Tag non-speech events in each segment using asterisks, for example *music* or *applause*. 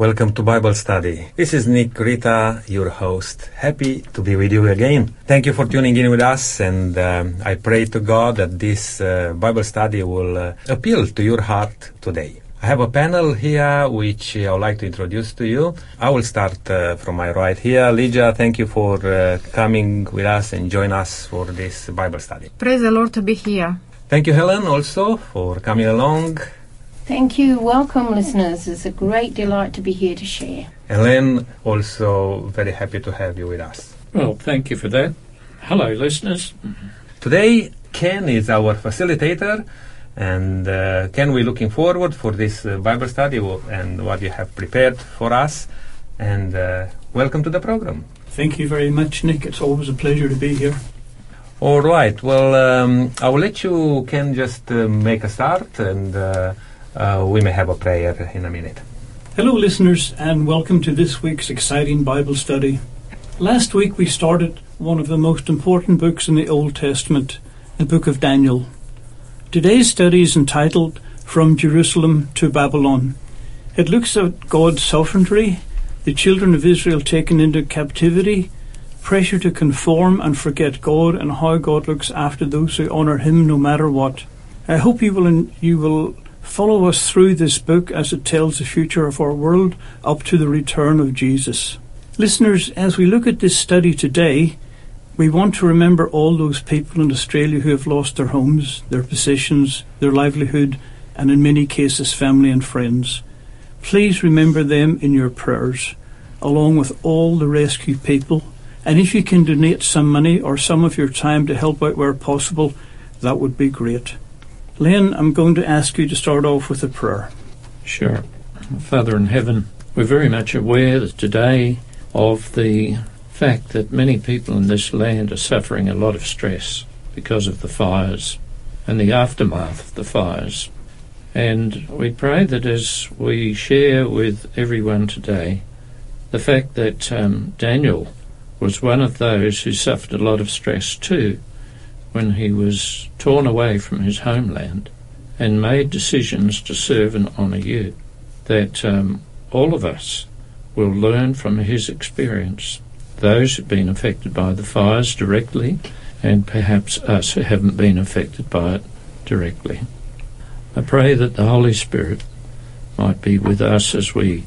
Welcome to Bible Study. This is Nick Rita, your host. Happy to be with you again. Thank you for tuning in with us, and um, I pray to God that this uh, Bible study will uh, appeal to your heart today. I have a panel here which I would like to introduce to you. I will start uh, from my right here. Lydia, thank you for uh, coming with us and join us for this Bible study. Praise the Lord to be here. Thank you, Helen, also for coming along. Thank you. Welcome, listeners. It's a great delight to be here to share. Helen, also very happy to have you with us. Well, thank you for that. Hello, listeners. Today, Ken is our facilitator, and uh, Ken, we're looking forward for this uh, Bible study and what you have prepared for us. And uh, welcome to the program. Thank you very much, Nick. It's always a pleasure to be here. All right. Well, um, I will let you, Ken, just uh, make a start, and uh, we may have a prayer in a minute. Hello, listeners, and welcome to this week's exciting Bible study. Last week we started one of the most important books in the Old Testament, the book of Daniel. Today's study is entitled From Jerusalem to Babylon. It looks at God's sovereignty, the children of Israel taken into captivity, pressure to conform and forget God, and how God looks after those who honour Him no matter what. I hope you will you will follow us through this book as it tells the future of our world up to the return of Jesus. Listeners, as we look at this study today, we want to remember all those people in Australia who have lost their homes, their possessions, their livelihood, and in many cases, family and friends. Please remember them in your prayers, along with all the rescue people. And if you can donate some money or some of your time to help out where possible, that would be great. Len, I'm going to ask you to start off with a prayer. Sure. Father in heaven, we're very much aware today of the fact that many people in this land are suffering a lot of stress because of the fires and the aftermath of the fires. And we pray that as we share with everyone today the fact that um, Daniel was one of those who suffered a lot of stress too when he was torn away from his homeland and made decisions to serve and honour you, that um, all of us will learn from his experience. Those who've been affected by the fires directly, and perhaps us who haven't been affected by it directly. I pray that the Holy Spirit might be with us as we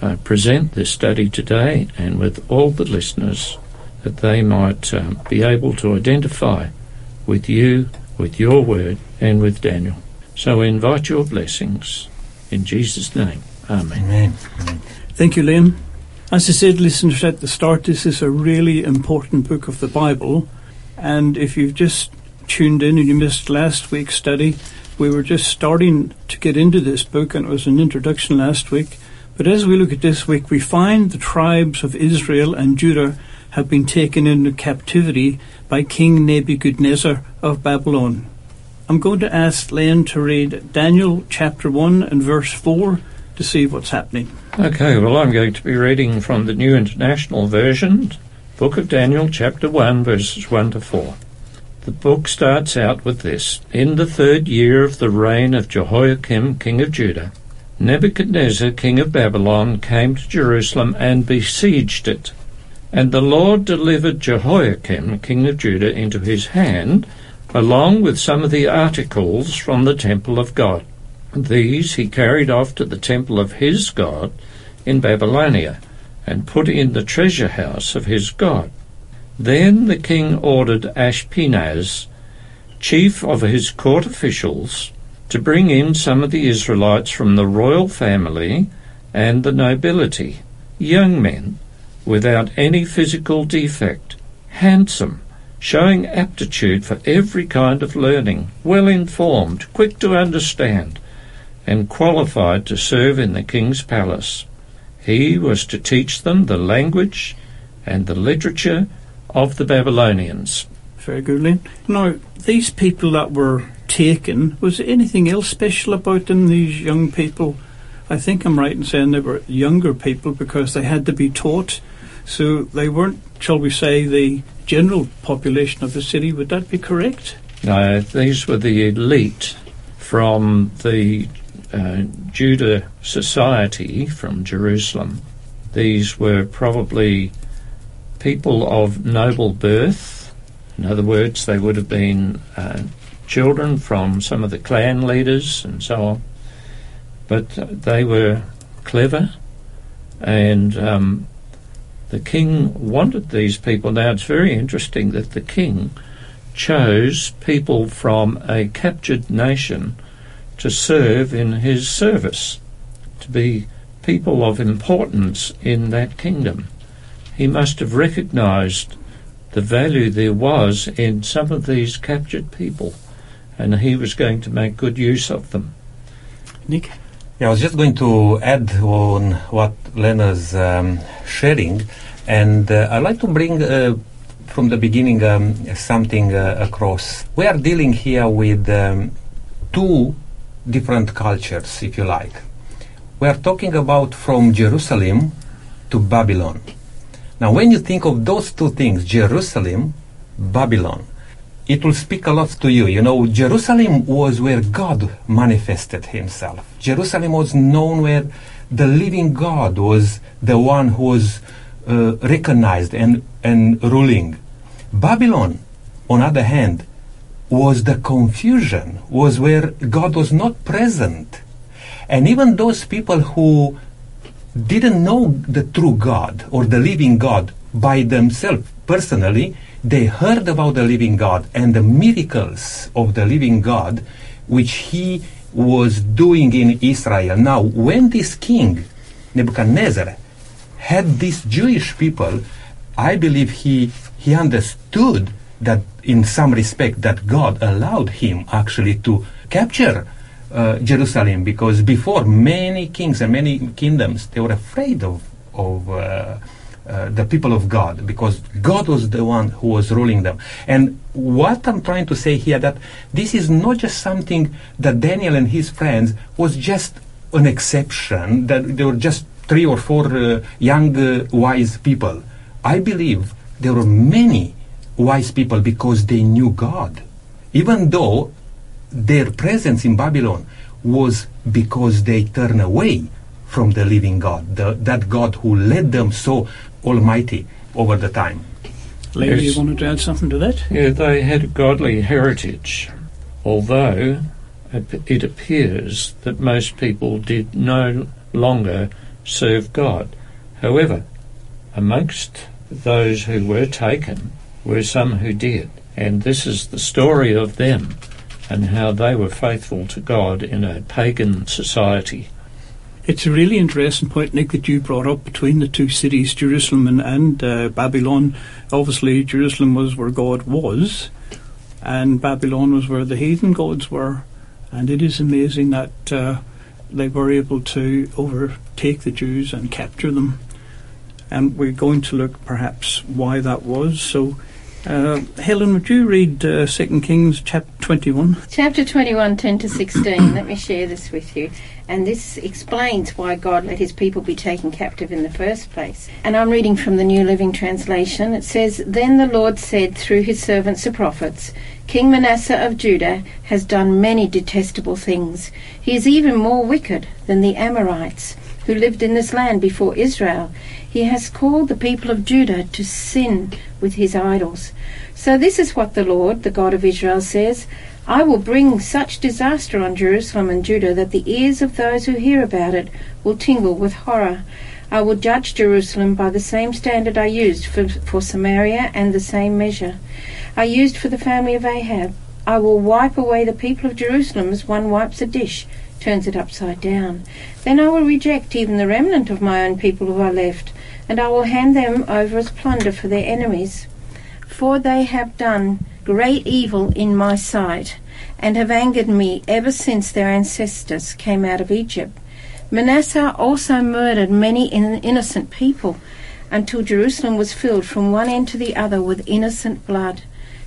uh, present this study today and with all the listeners that they might um, be able to identify with you, with your word, and with Daniel. So we invite your blessings in Jesus' name. Amen. Amen. Thank you, Len. As I said, listeners, at the start, this is a really important book of the Bible. And if you've just tuned in and you missed last week's study, we were just starting to get into this book, and it was an introduction last week. But as we look at this week, we find the tribes of Israel and Judah have been taken into captivity by King Nebuchadnezzar of Babylon. I'm going to ask Len to read Daniel chapter 1 and verse 4 to see what's happening. Okay, well, I'm going to be reading from the New International Version, Book of Daniel, chapter 1, verses 1 to 4. The book starts out with this In the third year of the reign of Jehoiakim, king of Judah, Nebuchadnezzar, king of Babylon, came to Jerusalem and besieged it. And the Lord delivered Jehoiakim, king of Judah, into his hand, along with some of the articles from the temple of God. These he carried off to the temple of his God in Babylonia, and put in the treasure house of his God. Then the king ordered Ashpenaz, chief of his court officials, to bring in some of the Israelites from the royal family and the nobility, young men, without any physical defect, handsome, showing aptitude for every kind of learning, well informed, quick to understand, and qualified to serve in the king's palace. He was to teach them the language and the literature of the Babylonians. Very good, Len. Now, these people that were taken, was there anything else special about them, these young people? I think I'm right in saying they were younger people because they had to be taught. So they weren't, shall we say, the general population of the city. Would that be correct? No, these were the elite from the uh, Judah society from Jerusalem. These were probably people of noble birth. In other words, they would have been uh, children from some of the clan leaders and so on. But they were clever, and um, the king wanted these people. Now, it's very interesting that the king chose people from a captured nation to serve in his service, to be people of importance in that kingdom. He must have recognized the value there was in some of these captured people, and he was going to make good use of them. Nick? Yeah, I was just going to add on what Lena's um, sharing, and uh, I'd like to bring uh, from the beginning um, something uh, across. We are dealing here with um, two different cultures, if you like. We are talking about from Jerusalem to Babylon. Now, when you think of those two things, Jerusalem, Babylon, it will speak a lot to you. You know, Jerusalem was where God manifested himself. Jerusalem was known where the living God was the one who was uh, recognized and, and ruling. Babylon, on the other hand, was the confusion, was where God was not present. And even those people who didn't know the true God or the living God by themselves personally, they heard about the living God and the miracles of the living God which he was doing in Israel. Now, when this king, Nebuchadnezzar, had these Jewish people, I believe he, he understood that in some respect that God allowed him actually to capture uh, Jerusalem because before many kings and many kingdoms they were afraid of of uh, uh, the people of God because God was the one who was ruling them. And what I'm trying to say here that this is not just something that Daniel and his friends was just an exception that they were just three or four uh, young uh, wise people. I believe there were many wise people because they knew God. Even though their presence in Babylon was because they turned away from the living God, the, that God who led them so almighty over the time. Larry, Yes. you wanted to add something to that? Yeah, they had a godly heritage, although it it appears that most people did no longer serve God. However, amongst those who were taken were some who did, and this is the story of them and how they were faithful to God in a pagan society. It's a really interesting point, Nick, that you brought up between the two cities, Jerusalem and, and uh, Babylon. Obviously, Jerusalem was where God was, and Babylon was where the heathen gods were. And it is amazing that uh, they were able to overtake the Jews and capture them. And we're going to look perhaps why that was. So, uh, Helen, would you read uh, 2 Kings chapter 21? Chapter 21, 10 to 16. Let me share this with you. And this explains why God let his people be taken captive in the first place. And I'm reading from the New Living Translation. It says, Then the Lord said through his servants the prophets, King Manasseh of Judah has done many detestable things. He is even more wicked than the Amorites who lived in this land before Israel. He has called the people of Judah to sin with his idols. So this is what the Lord, the God of Israel, says I will bring such disaster on Jerusalem and Judah that the ears of those who hear about it will tingle with horror. I will judge Jerusalem by the same standard I used for, for Samaria and the same measure I used for the family of Ahab. I will wipe away the people of Jerusalem as one wipes a dish, turns it upside down. Then I will reject even the remnant of my own people who are left, and I will hand them over as plunder for their enemies. For they have done great evil in my sight, and have angered me ever since their ancestors came out of Egypt. Manasseh also murdered many in- innocent people, until Jerusalem was filled from one end to the other with innocent blood.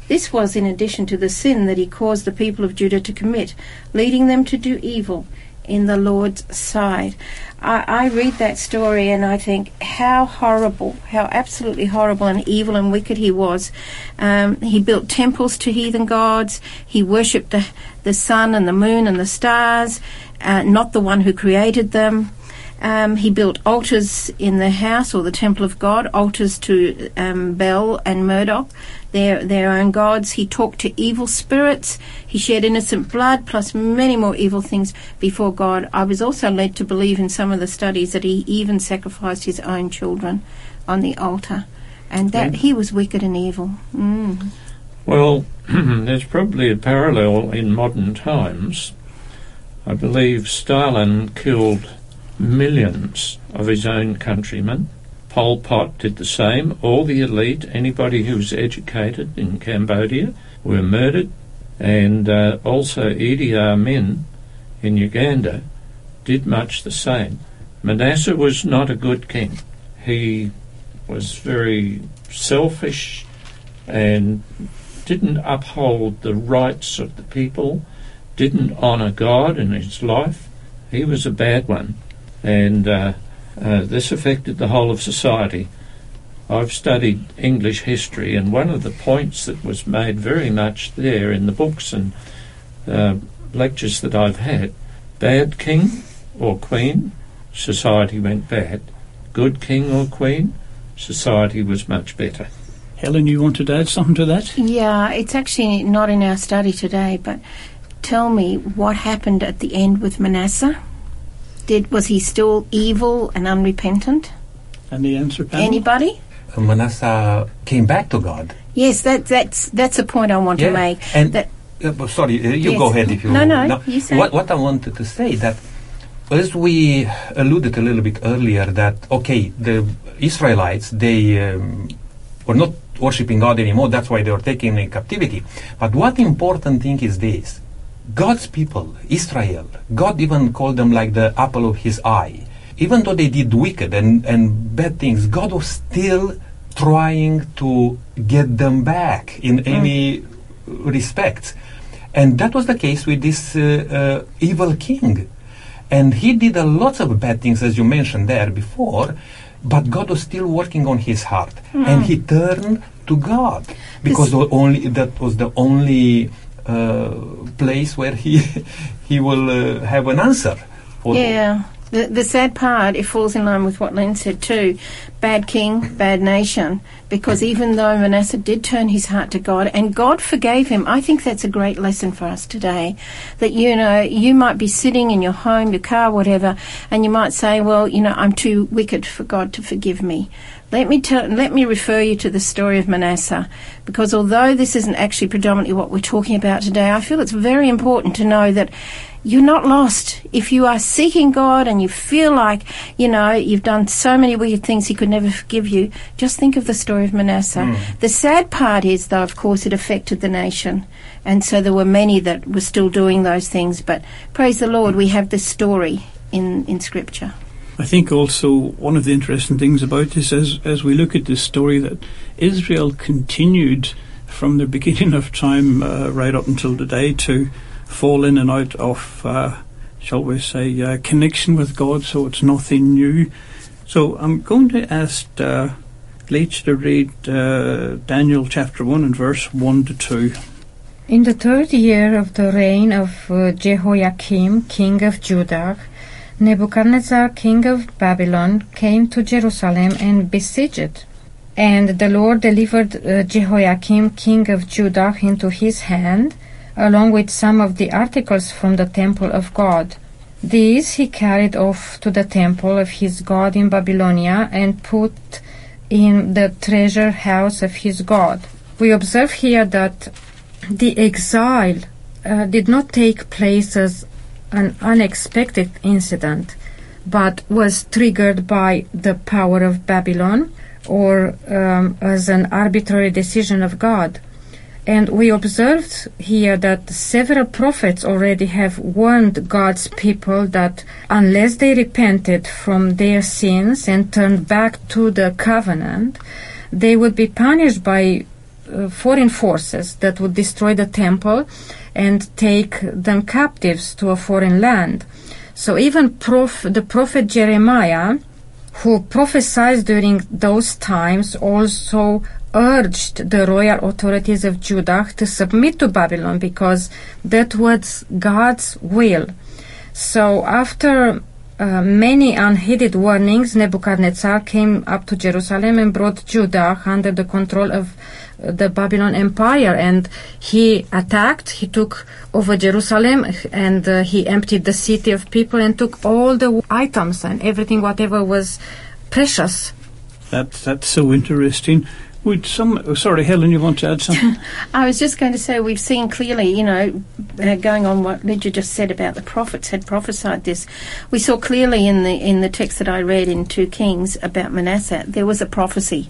This was in addition to the sin that he caused the people of Judah to commit, leading them to do evil in the Lord's sight. I, I read that story and I think how horrible, how absolutely horrible and evil and wicked he was. Um, he built temples to heathen gods. He worshipped the, the sun and the moon and the stars, uh, not the one who created them. Um, he built altars in the house or the temple of God, altars to um, Bel and Marduk, their their own gods. He talked to evil spirits. He shed innocent blood, plus many more evil things before God. I was also led to believe in some of the studies that he even sacrificed his own children on the altar, and that Yeah. he was wicked and evil. Mm. Well, *clears throat* there's probably a parallel in modern times. I believe Stalin killed millions of his own countrymen. Pol Pot did the same. All the elite, anybody who was educated in Cambodia, were murdered. And uh, also Idi Amin in Uganda did much the same. Manasseh was not a good king. He was very selfish and didn't uphold the rights of the people, didn't honour God in his life. He was a bad one, and uh, uh, this affected the whole of society. I've studied English history, and one of the points that was made very much there in the books and uh, lectures that I've had bad king or queen, society went bad. Good king or queen, society was much better. Helen, you wanted to add something to that? Yeah, it's actually not in our study today, but tell me what happened at the end with Manasseh. Did was he still evil and unrepentant? And the answer, panel? Anybody? Manasseh came back to God. Yes, that that's that's a point I want to make. And that uh, sorry, uh, you Yes. go ahead if you. No, no, you say. What what I wanted to say that, as we alluded a little bit earlier, that okay, the Israelites they um, were not worshiping God anymore. That's why they were taken in captivity. But what important thing is this? God's people, Israel, God even called them like the apple of His eye. Even though they did wicked and, and bad things, God was still trying to get them back in any respect. And that was the case with this uh, uh, evil king. And he did a lot of bad things, as you mentioned there before, but God was still working on his heart. And he turned to God because the only that was the only place where he *laughs* he will uh, have an answer. Yeah. The, the the sad part, it falls in line with what Len said too. Bad king, bad nation. Because even though Manasseh did turn his heart to God and God forgave him, I think that's a great lesson for us today. That, you know, you might be sitting in your home, your car, whatever, and you might say, well, you know, I'm too wicked for God to forgive me. Let me tell, let me refer you to the story of Manasseh, because although this isn't actually predominantly what we're talking about today, I feel it's very important to know that you're not lost. If you are seeking God and you feel like, you know, you've done so many weird things He could never forgive you, just think of the story of Manasseh. The sad part is, though, of course, it affected the nation. And so there were many that were still doing those things. But praise the Lord, we have this story in, in Scripture. I think also one of the interesting things about this, as as we look at this story, that Israel continued from the beginning of time uh, right up until today to fall in and out of, uh, shall we say, uh, connection with God. So it's nothing new. So I'm going to ask uh, Leach to read uh, Daniel chapter one and verse one to two. In the third year of the reign of uh, Jehoiakim, king of Judah, Nebuchadnezzar, king of Babylon, came to Jerusalem and besieged it. And the Lord delivered uh, Jehoiakim, king of Judah, into his hand, along with some of the articles from the temple of God. These he carried off to the temple of his God in Babylonia and put in the treasure house of his God. We observe here that the exile uh, did not take place as an unexpected incident, but was triggered by the power of Babylon or um, as an arbitrary decision of God. And we observed here that several prophets already have warned God's people that unless they repented from their sins and turned back to the covenant, they would be punished by uh, foreign forces that would destroy the temple and take them captives to a foreign land. So even prof- the prophet Jeremiah, who prophesied during those times, also urged the royal authorities of Judah to submit to Babylon because that was God's will. So after uh, many unheeded warnings, Nebuchadnezzar came up to Jerusalem and brought Judah under the control of uh, the Babylon Empire, and he attacked. He took over Jerusalem, and uh, he emptied the city of people and took all the items and everything, whatever was precious. That, that's so interesting. Would some? Oh, sorry, Helen, you want to add something? *laughs* I was just going to say we've seen clearly, you know, uh, going on what Lydia just said about the prophets had prophesied this. We saw clearly in the in the text that I read in Two Kings about Manasseh, there was a prophecy.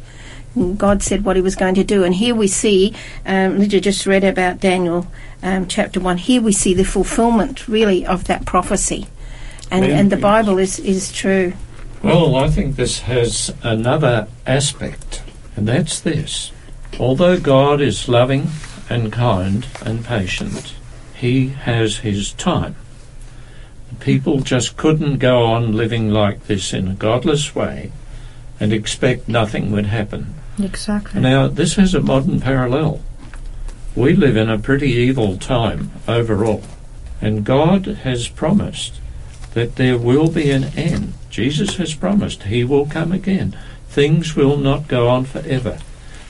God said what He was going to do, and here we see. Um, Lydia just read about Daniel um, chapter one. Here we see the fulfilment, really, of that prophecy, and Yeah. and the Bible is is true. Well, I think this has another aspect, and that's this. Although God is loving and kind and patient, He has His time. People just couldn't go on living like this in a godless way and expect nothing would happen. Exactly. Now, this has a modern parallel. We live in a pretty evil time overall, and God has promised that there will be an end. Jesus has promised He will come again. Things will not go on forever.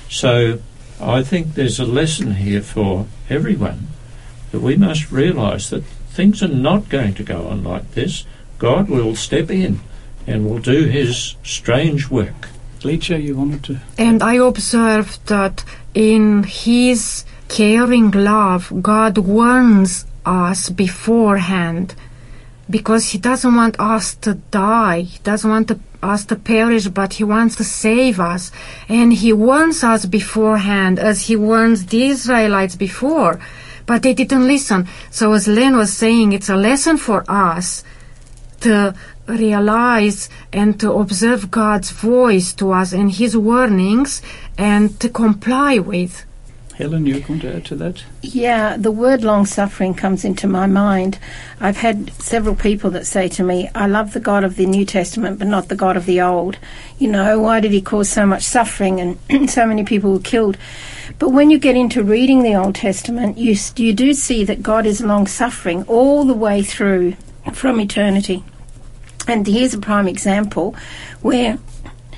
So, I think there's a lesson here for everyone that we must realize that things are not going to go on like this. God will step in and will do His strange work. Lecha, you wanted to. And I observed that in His caring love, God warns us beforehand because He doesn't want us to die. He doesn't want to, us to perish, but He wants to save us. And He warns us beforehand as He warns the Israelites before. But they didn't listen. So as Len was saying, it's a lesson for us to realize and to observe God's voice to us and His warnings and to comply with. Helen, you're going to add to that? Yeah, the word long suffering comes into my mind. I've had several people that say to me, I love the God of the New Testament, but not the God of the Old. You know, why did he cause so much suffering and *clears throat* so many people were killed? But when you get into reading the Old Testament, you, you do see that God is long suffering all the way through from eternity. And here's a prime example where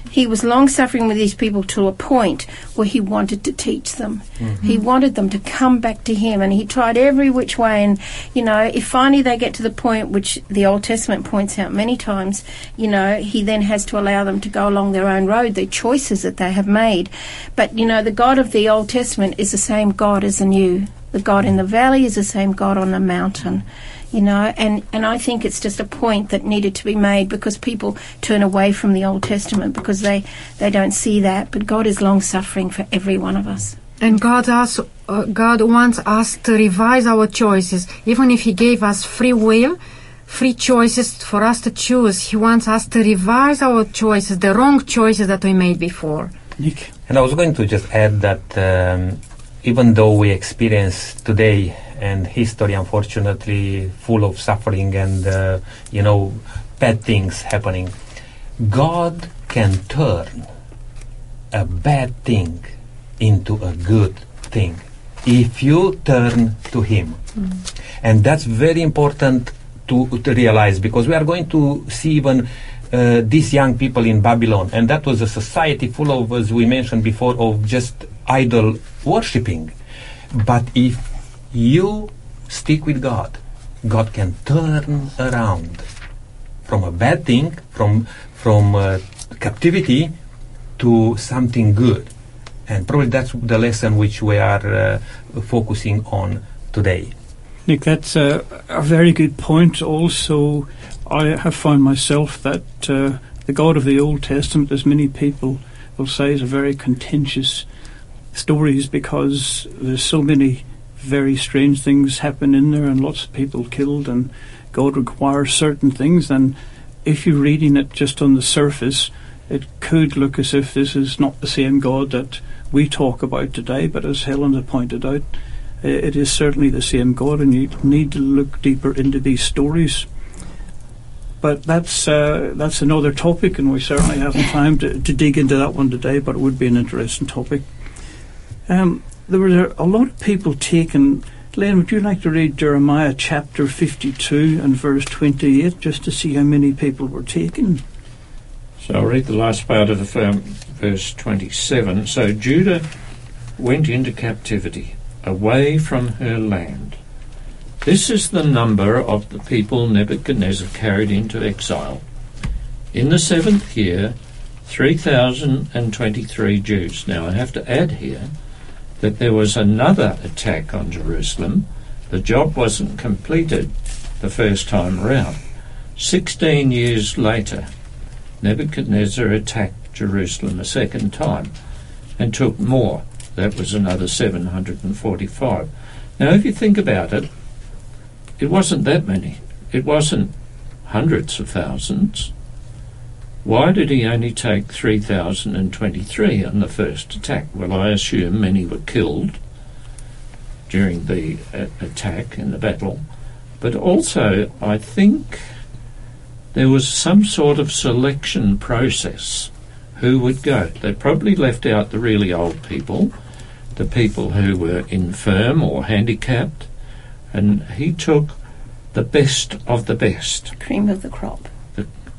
he was long suffering with these people to a point where he wanted to teach them. Mm-hmm. He wanted them to come back to him, and he tried every which way. And you know, if finally they get to the point which the Old Testament points out many times, you know, he then has to allow them to go along their own road, their choices that they have made. But you know, the God of the Old Testament is the same God as the New. The God in the valley is the same God on the mountain you know and and I think it's just a point that needed to be made because people turn away from the Old Testament because they they don't see that but God is long suffering for every one of us And God also, uh, God wants us to revise our choices. Even if He gave us free will, free choices for us to choose, He wants us to revise our choices, the wrong choices that we made before. Nick? And I was going to just add that um, even though we experience today and history, unfortunately, full of suffering and uh, you know bad things happening, God can turn a bad thing into a good thing if you turn to Him, and that's very important to, to realize because we are going to see even uh, these young people in Babylon, and that was a society full of, as we mentioned before, of just idol worshipping. But if you stick with God, God can turn around from a bad thing, from from uh, captivity to something good, and probably that's the lesson which we are uh, focusing on today. Nick, that's a, very good point. Also, I have found myself that uh, the God of the Old Testament, as many people will say, is a very contentious stories because there's so many very strange things happen in there and lots of people killed and God requires certain things and if you're reading it just on the surface it could look as if this is not the same God that we talk about today but as Helen had pointed out it is certainly the same God and you need to look deeper into these stories But that's uh, that's another topic, and we certainly haven't time to, to dig into that one today. But it would be an interesting topic. Um, there were a lot of people taken. Len, would you like to read Jeremiah chapter 52 and verse 28 just to see how many people were taken? So I'll read the last part of um, verse 27. So Judah went into captivity, away from her land. This is the number of the people Nebuchadnezzar carried into exile. In the seventh year, 3,023 Jews. Now I have to add here that there was another attack on Jerusalem. The job wasn't completed the first time round. Sixteen years later, Nebuchadnezzar attacked Jerusalem a second time and took more. That was another 745. Now, if you think about it, it wasn't that many. It wasn't hundreds of thousands. Why did he only take 3,023 on the first attack? Well, I assume many were killed during the uh, attack in the battle, but also I think there was some sort of selection process who would go. They probably left out the really old people, the people who were infirm or handicapped, and he took the best of the best. Cream of the crop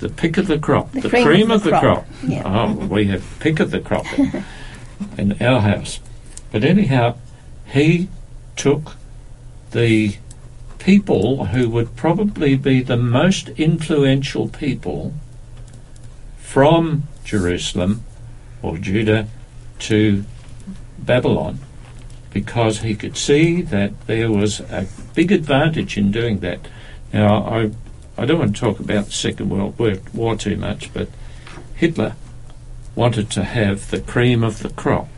the pick of the crop, the, the cream, cream, of the, of the crop. crop. Yeah. *laughs* Oh, we have pick of the crop in, *laughs* in our house. But anyhow, he took the people who would probably be the most influential people from Jerusalem or Judah to Babylon because he could see that there was a big advantage in doing that. Now, I, I don't want to talk about the Second World War too much, but Hitler wanted to have the cream of the crop,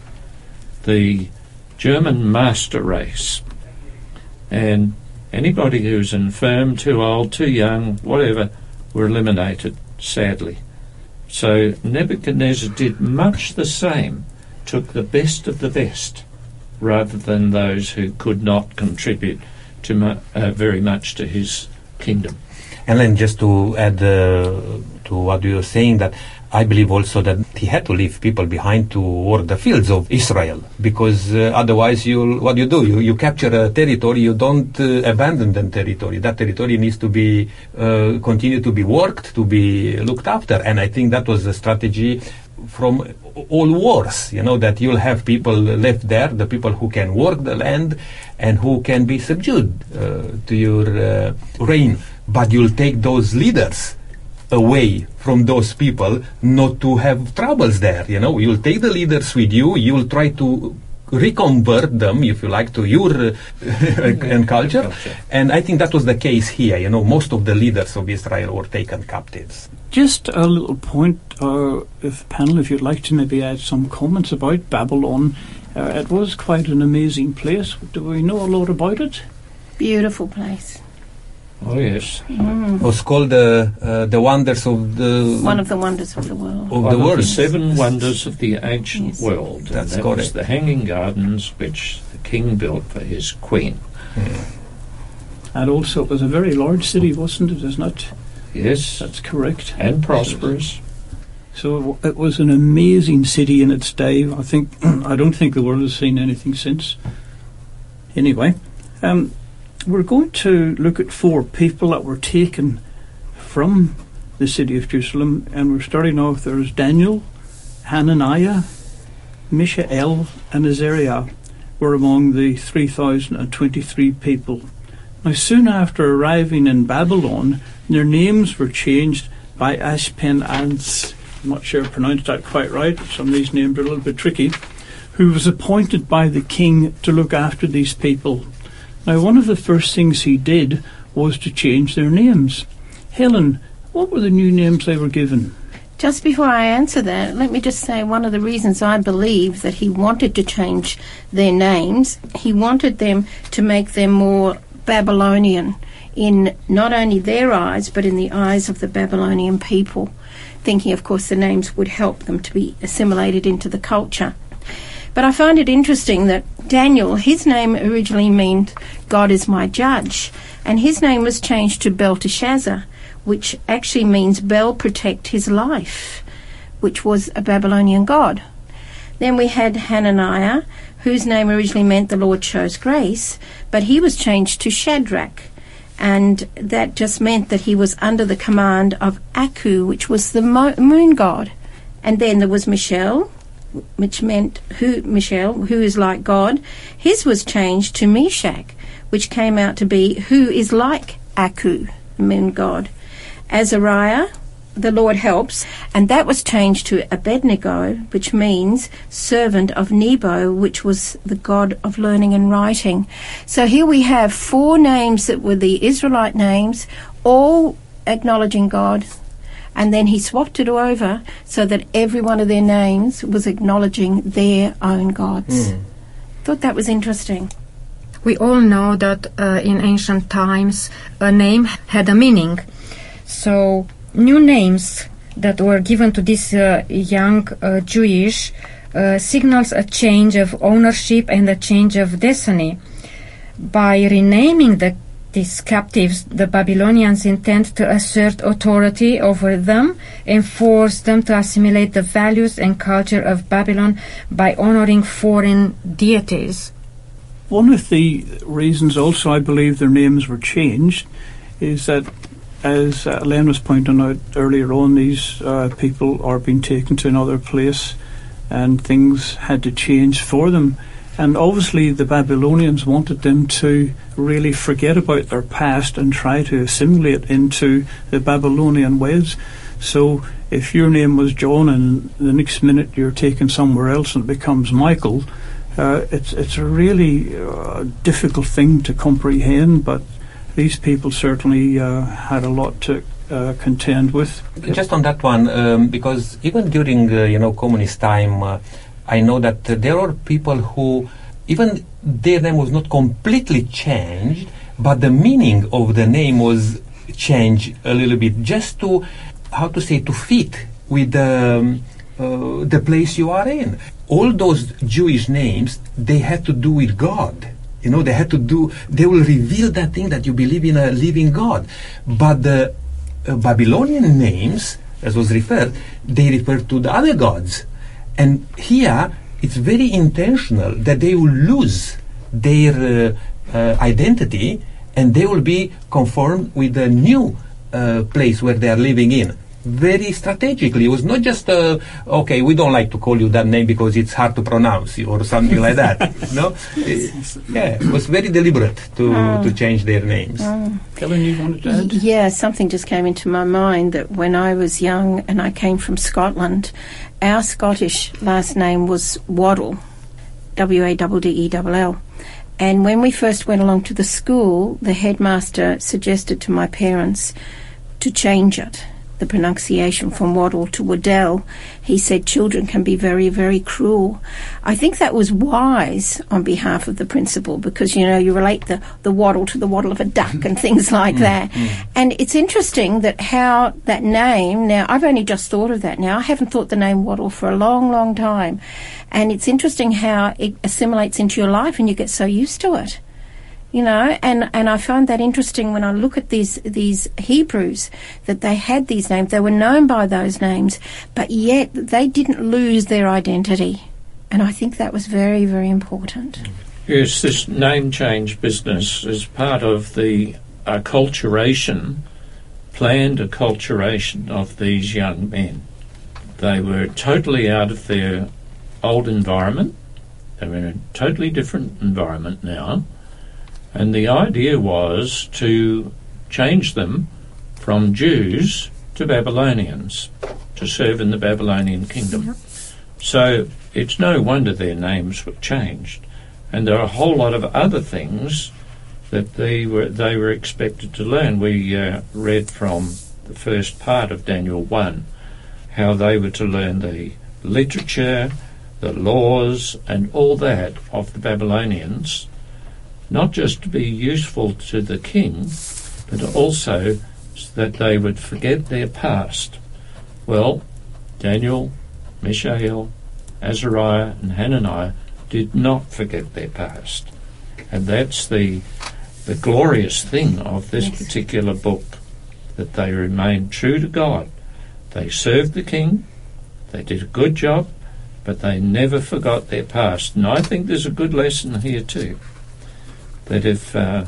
the German master race. And anybody who's infirm, too old, too young, whatever, were eliminated, sadly. So Nebuchadnezzar did much the same, took the best of the best, rather than those who could not contribute to mu- uh, very much to his kingdom. And then just to add uh, to what you were saying, that I believe also that he had to leave people behind to work the fields of Israel, because uh, otherwise, you what you do, you, you capture a territory, you don't uh, abandon the territory. That territory needs to be uh, continue to be worked, to be looked after, and I think that was the strategy from all wars, you know, that you'll have people left there, the people who can work the land and who can be subdued uh, to your uh, reign. But you'll take those leaders away from those people not to have troubles there, you know. You'll take the leaders with you, you'll try to reconvert them, if you like, to your uh, *laughs* and culture. Culture. And I think that was the case here, you know, most of the leaders of Israel were taken captives. Just a little point, uh, if panel, if you'd like to maybe add some comments about Babylon. Uh, it was quite an amazing place. Do we know a lot about it? Beautiful place. Oh, yes. It was called uh, uh, the wonders of the One of the wonders of the world. of One the of world. the seven wonders of the ancient Yes. world. And That's that was correct. the hanging gardens which the king built for his queen. And also, it was a very large city, wasn't it? Isn't it? Yes, That's correct. and prosperous. So it was an amazing city in its day. I think *clears throat* I don't think the world has seen anything since. Anyway, um, we're going to look at four people that were taken from the city of Jerusalem, and we're starting off. There's Daniel, Hananiah, Mishael, and Azariah were among the 3,023 people. Now, soon after arriving in Babylon, their names were changed by Ashpenaz. I'm not sure I pronounced that quite right. Some of these names are a little bit tricky. Who was appointed by the king to look after these people. Now, one of the first things he did was to change their names. Helen, what were the new names they were given? Just before I answer that, let me just say one of the reasons I believe that he wanted to change their names, he wanted them to make them more Babylonian in not only their eyes but in the eyes of the Babylonian people, thinking, of course, the names would help them to be assimilated into the culture. But I find it interesting that Daniel, his name originally meant God is my judge, and his name was changed to Belteshazzar, which actually means Bel protect his life, which was a Babylonian god. Then we had Hananiah, whose name originally meant the Lord shows grace, but he was changed to Shadrach. And that just meant that he was under the command of Aku, which was the mo- moon god. And then there was Mishael, which meant who Mishael, who is like God. His was changed to Meshach, which came out to be who is like Aku, moon god. Azariah, the Lord helps, and that was changed to Abednego, which means servant of Nebo, which was the god of learning and writing. So here we have four names that were the Israelite names, all acknowledging God, and then he swapped it over so that every one of their names was acknowledging their own gods. Thought that was interesting. We all know that uh, in ancient times a name had a meaning. So new names that were given to this uh, young uh, Jewish uh, signals a change of ownership and a change of destiny. By renaming the these captives, the Babylonians intend to assert authority over them and force them to assimilate the values and culture of Babylon by honoring foreign deities. One of the reasons also I believe their names were changed is that, as uh, Len was pointing out earlier on, these uh, people are being taken to another place and things had to change for them. And obviously, the Babylonians wanted them to really forget about their past and try to assimilate into the Babylonian ways. So, if your name was John and the next minute you're taken somewhere else and it becomes Michael, uh, it's it's a really uh, difficult thing to comprehend. But these people certainly uh, had a lot to uh, contend with. Just on that one, um, because even during uh, you know communist time, uh, I know that uh, there are people who even their name was not completely changed, but the meaning of the name was changed a little bit, just to how to say to fit with the um, uh, the place you are in. All those Jewish names they had to do with God. You know, they had to do. They will reveal that thing that you believe in a living God, but the uh, Babylonian names, as was referred, they refer to the other gods. And here, it's very intentional that they will lose their uh, uh, identity and they will be conformed with the new uh, place where they are living in. Very strategically. It was not just, uh, okay, we don't like to call you that name because it's hard to pronounce or something like that. *laughs* no? It- yeah, it was very deliberate to, to change their names. Helen, you wanted to add? Yeah, something just came into my mind that when I was young and I came from Scotland, our Scottish last name was Waddle, W A D D E L L. And when we first went along to the school, the headmaster suggested to my parents to change it, the pronunciation from Waddle to Waddell. He said children can be very, very cruel. I think that was wise on behalf of the principal because, you know, you relate the, the waddle to the waddle of a duck and *laughs* things like mm, that. Mm. And it's interesting that how that name, now I've only just thought of that now. I haven't thought the name Waddle for a long, long time. And it's interesting how it assimilates into your life and you get so used to it you know and and I find that interesting when I look at these these Hebrews that they had these names they were known by those names but yet they didn't lose their identity and I think that was very very important Yes, this name change business is part of the acculturation, planned acculturation of these young men. They were totally out of their old environment. They were in a totally different environment now. And the idea was to change them from Jews to Babylonians to serve in the Babylonian kingdom. So it's no wonder their names were changed. And there are a whole lot of other things that they were they were expected to learn. We uh, read from the first part of Daniel 1 how they were to learn the literature, the laws, and all that of the Babylonians, not just to be useful to the king, but also so that they would forget their past. Well, Daniel, Mishael, Azariah, and Hananiah did not forget their past. And that's the, the glorious thing of this Yes. particular book. that they remained true to God. They served the king, they did a good job, but they never forgot their past. And I think there's a good lesson here too. That if uh,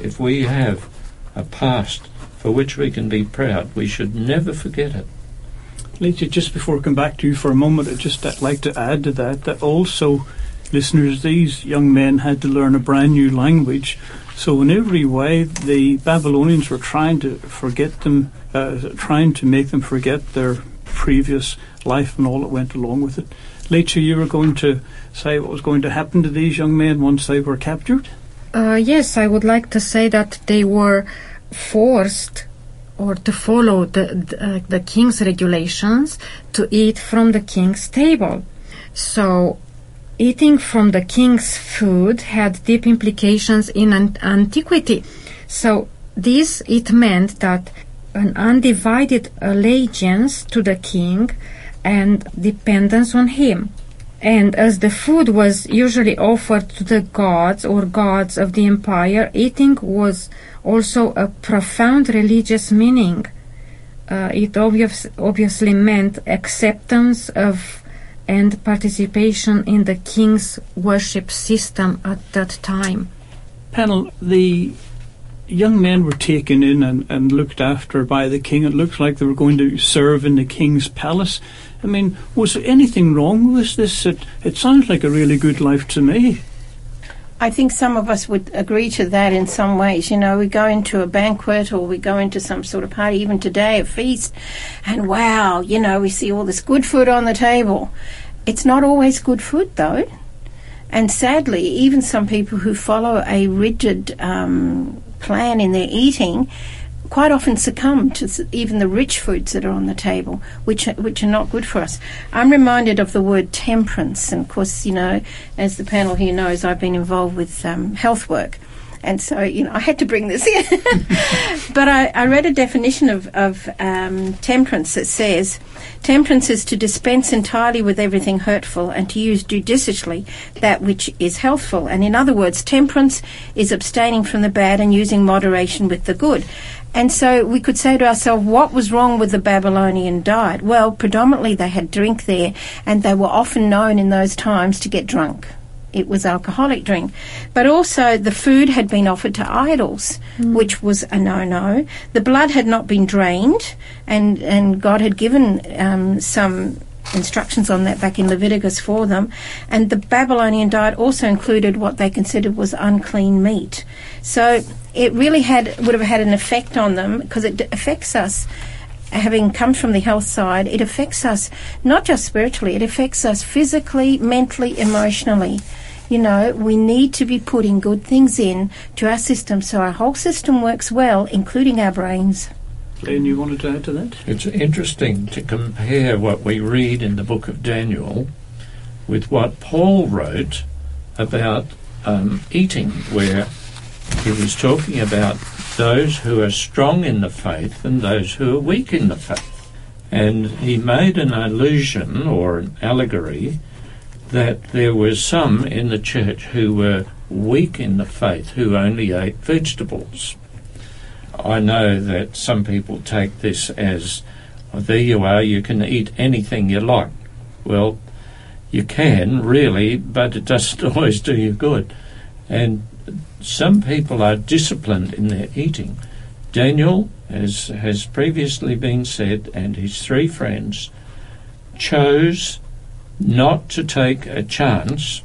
if we have a past for which we can be proud, we should never forget it. Lisa, just before I come back to you for a moment, I'd just uh, like to add to that that also, listeners, these young men had to learn a brand new language. So in every way, the Babylonians were trying to forget them, uh, trying to make them forget their previous life and all that went along with it. Later, you were going to say what was going to happen to these young men once they were captured? Uh, yes, I would like to say that they were forced or to follow the, the, uh, the king's regulations to eat from the king's table. So, eating from the king's food had deep implications in an- antiquity. So, this it meant that an undivided allegiance to the king and dependence on him. And as the food was usually offered to the gods or gods of the empire, eating was also a profound religious meaning. Uh, it obvious, obviously meant acceptance of and participation in the king's worship system at that time. Panel, the young men were taken in and, and looked after by the king. It looked like they were going to serve in the king's palace. I mean, was there anything wrong with this? It, it sounds like a really good life to me. I think some of us would agree to that in some ways. You know, we go into a banquet or we go into some sort of party, even today, a feast, and wow, you know, we see all this good food on the table. It's not always good food, though. And sadly, even some people who follow a rigid um, plan in their eating quite often succumb to even the rich foods that are on the table, which are, which are not good for us. I'm reminded of the word temperance, and of course, you know, as the panel here knows, I've been involved with um, health work. And so, you know, I had to bring this in. *laughs* but I, I, read a definition of, of um, temperance that says temperance is to dispense entirely with everything hurtful and to use judiciously that which is healthful. And in other words, temperance is abstaining from the bad and using moderation with the good. And so we could say to ourselves, what was wrong with the Babylonian diet? Well, predominantly they had drink there, and they were often known in those times to get drunk. It was alcoholic drink. But also the food had been offered to idols, mm. which was a no-no. The blood had not been drained, and, and God had given um, some instructions on that back in Leviticus for them. And the Babylonian diet also included what they considered was unclean meat. So it really had would have had an effect on them because it affects us. Having come from the health side, it affects us not just spiritually, it affects us physically, mentally, emotionally. You know, we need to be putting good things in to our system so our whole system works well, including our brains. And you wanted to add to that? It's interesting to compare what we read in the book of Daniel with what Paul wrote about um, eating, where he was talking about those who are strong in the faith and those who are weak in the faith. And he made an allusion or an allegory that there were some in the church who were weak in the faith who only ate vegetables. I know that some people take this as, oh, there you are, you can eat anything you like. Well, you can, really, but it doesn't *laughs* always do you good. And some people are disciplined in their eating. Daniel, as has previously been said, and his three friends chose not to take a chance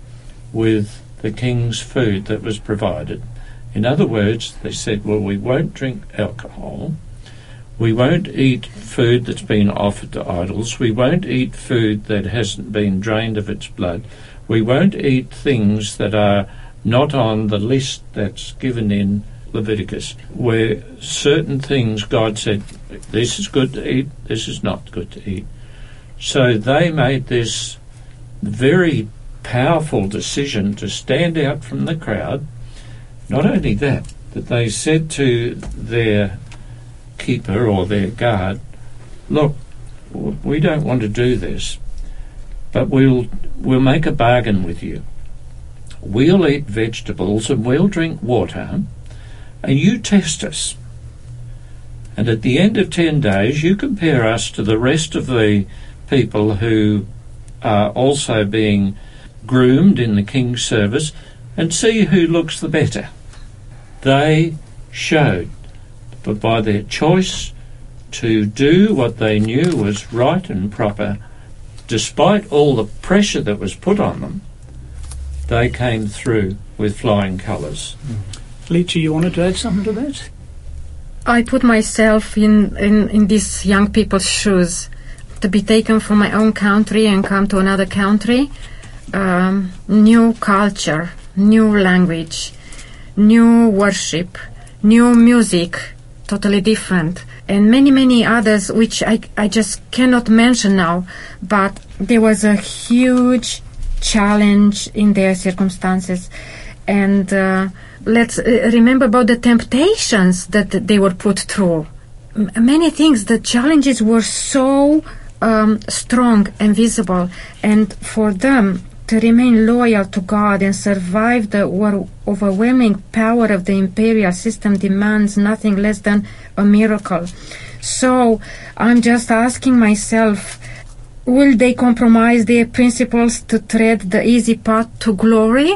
with the king's food that was provided. In other words, they said, well, we won't drink alcohol. We won't eat food that's been offered to idols. We won't eat food that hasn't been drained of its blood. We won't eat things that are not on the list that's given in Leviticus, where certain things God said, this is good to eat, this is not good to eat. So they made this very powerful decision to stand out from the crowd. Not only that, that they said to their keeper or their guard, look, we don't want to do this, but we'll we'll make a bargain with you we'll eat vegetables and we'll drink water, and you test us. And at the end of 10 days, you compare us to the rest of the people who are also being groomed in the king's service and see who looks the better. They showed, but by their choice to do what they knew was right and proper, despite all the pressure that was put on them, they came through with flying colours. Leechy, you wanted to add something to that? I put myself in, in, in these young people's shoes to be taken from my own country and come to another country. Um, new culture, new language, new worship, new music, totally different, and many, many others which I, I just cannot mention now, but there was a huge challenge in their circumstances. And uh, let's uh, remember about the temptations that they were put through. M- many things, the challenges were so um, strong and visible, and for them to remain loyal to God and survive the overwhelming power of the imperial system demands nothing less than a miracle. So I'm just asking myself, will they compromise their principles to tread the easy path to glory?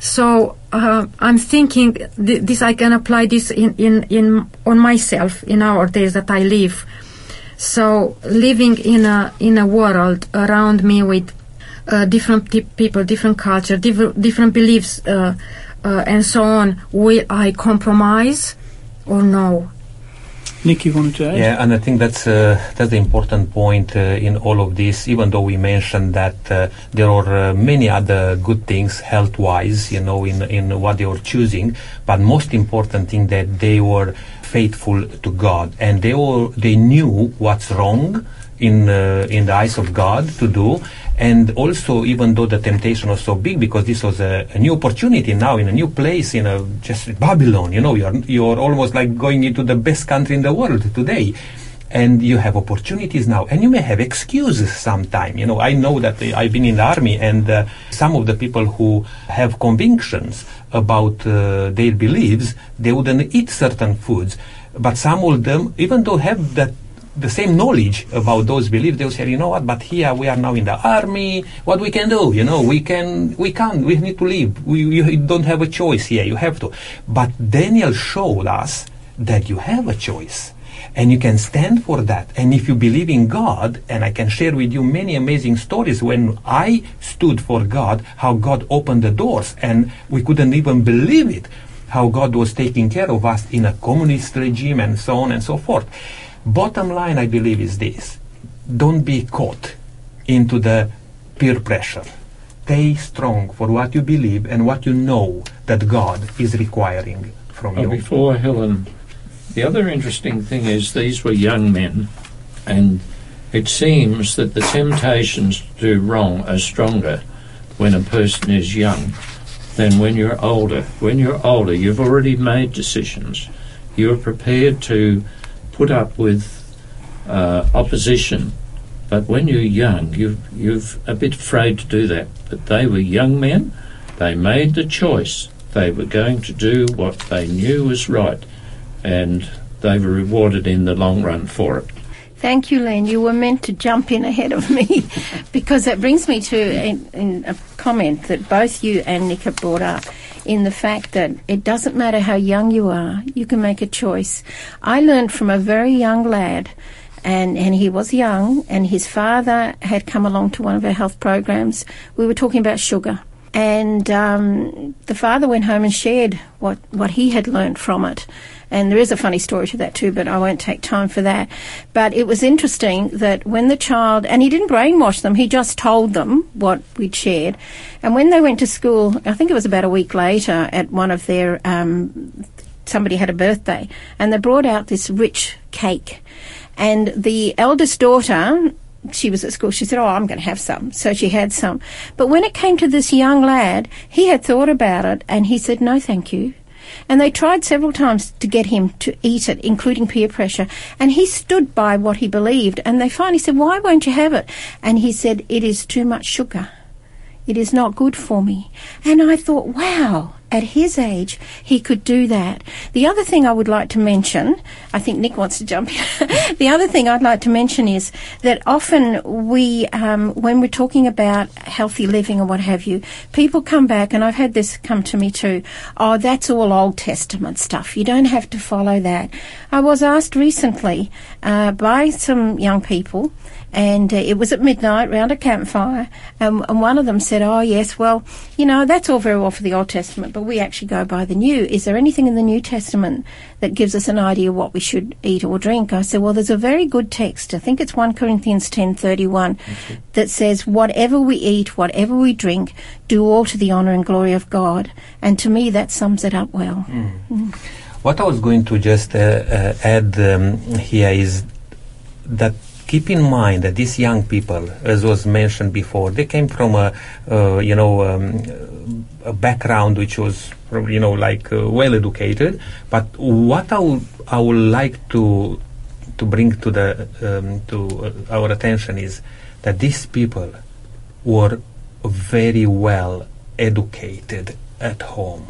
So uh, I'm thinking th- this I can apply this in, in, in on myself in our days that I live. So living in a in a world around me with uh, different t- people, different culture, different beliefs, uh, uh, and so on, will I compromise or no? Nick, you wanted to add? Yeah, and I think that's uh, that's the important point uh, in all of this. Even though we mentioned that uh, there are uh, many other good things health-wise, you know, in in what they were choosing, but most important thing that they were faithful to God and they all they knew what's wrong in uh, in the eyes of God to do, and also even though the temptation was so big because this was a, a new opportunity now in a new place in a just Babylon, you know, you're you're almost like going into the best country in the world today. And you have opportunities now, and you may have excuses sometime. You know, I know that uh, I've been in the army, and uh, some of the people who have convictions about uh, their beliefs, they wouldn't eat certain foods. But some of them, even though have that the same knowledge about those beliefs, they'll say, you know what, but here we are now in the army, what we can do, you know, we can, we can't, we need to leave. We, you don't have a choice here, you have to. But Daniel showed us that you have a choice. And you can stand for that. And if you believe in God, and I can share with you many amazing stories when I stood for God, how God opened the doors, and we couldn't even believe it, how God was taking care of us in a communist regime and so on and so forth. Bottom line, I believe, is this don't be caught into the peer pressure. Stay strong for what you believe and what you know that God is requiring from Oh, you. before Helen, the other interesting thing is these were young men, and it seems that the temptations to do wrong are stronger when a person is young than when you're older. When you're older, you've already made decisions. You're prepared to put up with uh, opposition. But when you're young, you've, you've a bit afraid to do that. But they were young men. They made the choice. They were going to do what they knew was right, and they were rewarded in the long run for it. Thank you, Len. You were meant to jump in ahead of me *laughs* because that brings me to in, in a comment that both you and Nick have brought up in the fact that it doesn't matter how young you are, you can make a choice. I learned from a very young lad, and, and he was young, and his father had come along to one of our health programs. We were talking about sugar. And um, the father went home and shared what, what he had learned from it. And there is a funny story to that too, but I won't take time for that. But it was interesting that when the child, and he didn't brainwash them, he just told them what we'd shared. And when they went to school, I think it was about a week later at one of their, um, somebody had a birthday, and they brought out this rich cake. And the eldest daughter, she was at school. She said, Oh, I'm going to have some. So she had some. But when it came to this young lad, he had thought about it and he said, No, thank you. And they tried several times to get him to eat it, including peer pressure. And he stood by what he believed. And they finally said, Why won't you have it? And he said, It is too much sugar. It is not good for me. And I thought, wow, at his age, he could do that. The other thing I would like to mention, I think Nick wants to jump in. *laughs* the other thing I'd like to mention is that often we, um, when we're talking about healthy living or what have you, people come back, and I've had this come to me too. Oh, that's all Old Testament stuff. You don't have to follow that. I was asked recently uh, by some young people and uh, it was at midnight round a campfire, and, and, one of them said, "Oh yes, well, you know that's all very well for the Old Testament, but we actually go by the New. Is there anything in the New Testament that gives us an idea what we should eat or drink?" I said, "Well, there's a very good text. I think it's one Corinthians ten thirty one, that says, "Whatever we eat, whatever we drink, do all to the honour and glory of God." And to me, that sums it up well. Mm. Mm. What I was going to just uh, uh, add um, here is that keep in mind that these young people, as was mentioned before, they came from a, uh, you know, um, a background which was, you know, like uh, well educated. But what I would, I would like to to bring to the um, to uh, our attention is that these people were very well educated at home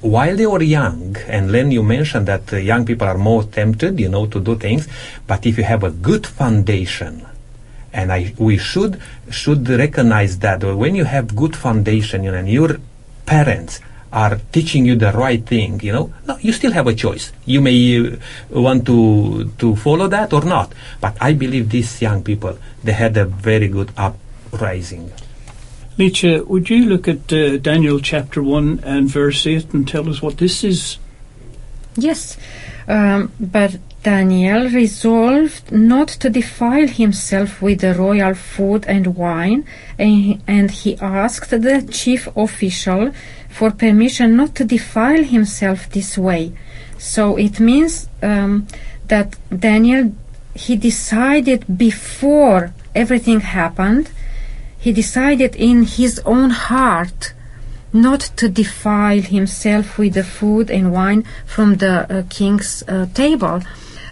while they were young, and Len, you mentioned that uh, young people are more tempted, you know, to do things, but if you have a good foundation, and I, we should should recognize that when you have good foundation, you know, and your parents are teaching you the right thing, you know, no, you still have a choice. You may uh, want to to follow that or not, but I believe these young people they had a very good uprising. Nietzsche, would you look at uh, Daniel chapter 1 and verse 8 and tell us what this is? Yes, um, but Daniel resolved not to defile himself with the royal food and wine, and, he asked the chief official for permission not to defile himself this way. So it means um, that Daniel he decided before everything happened he decided in his own heart not to defile himself with the food and wine from the uh, king's uh, table.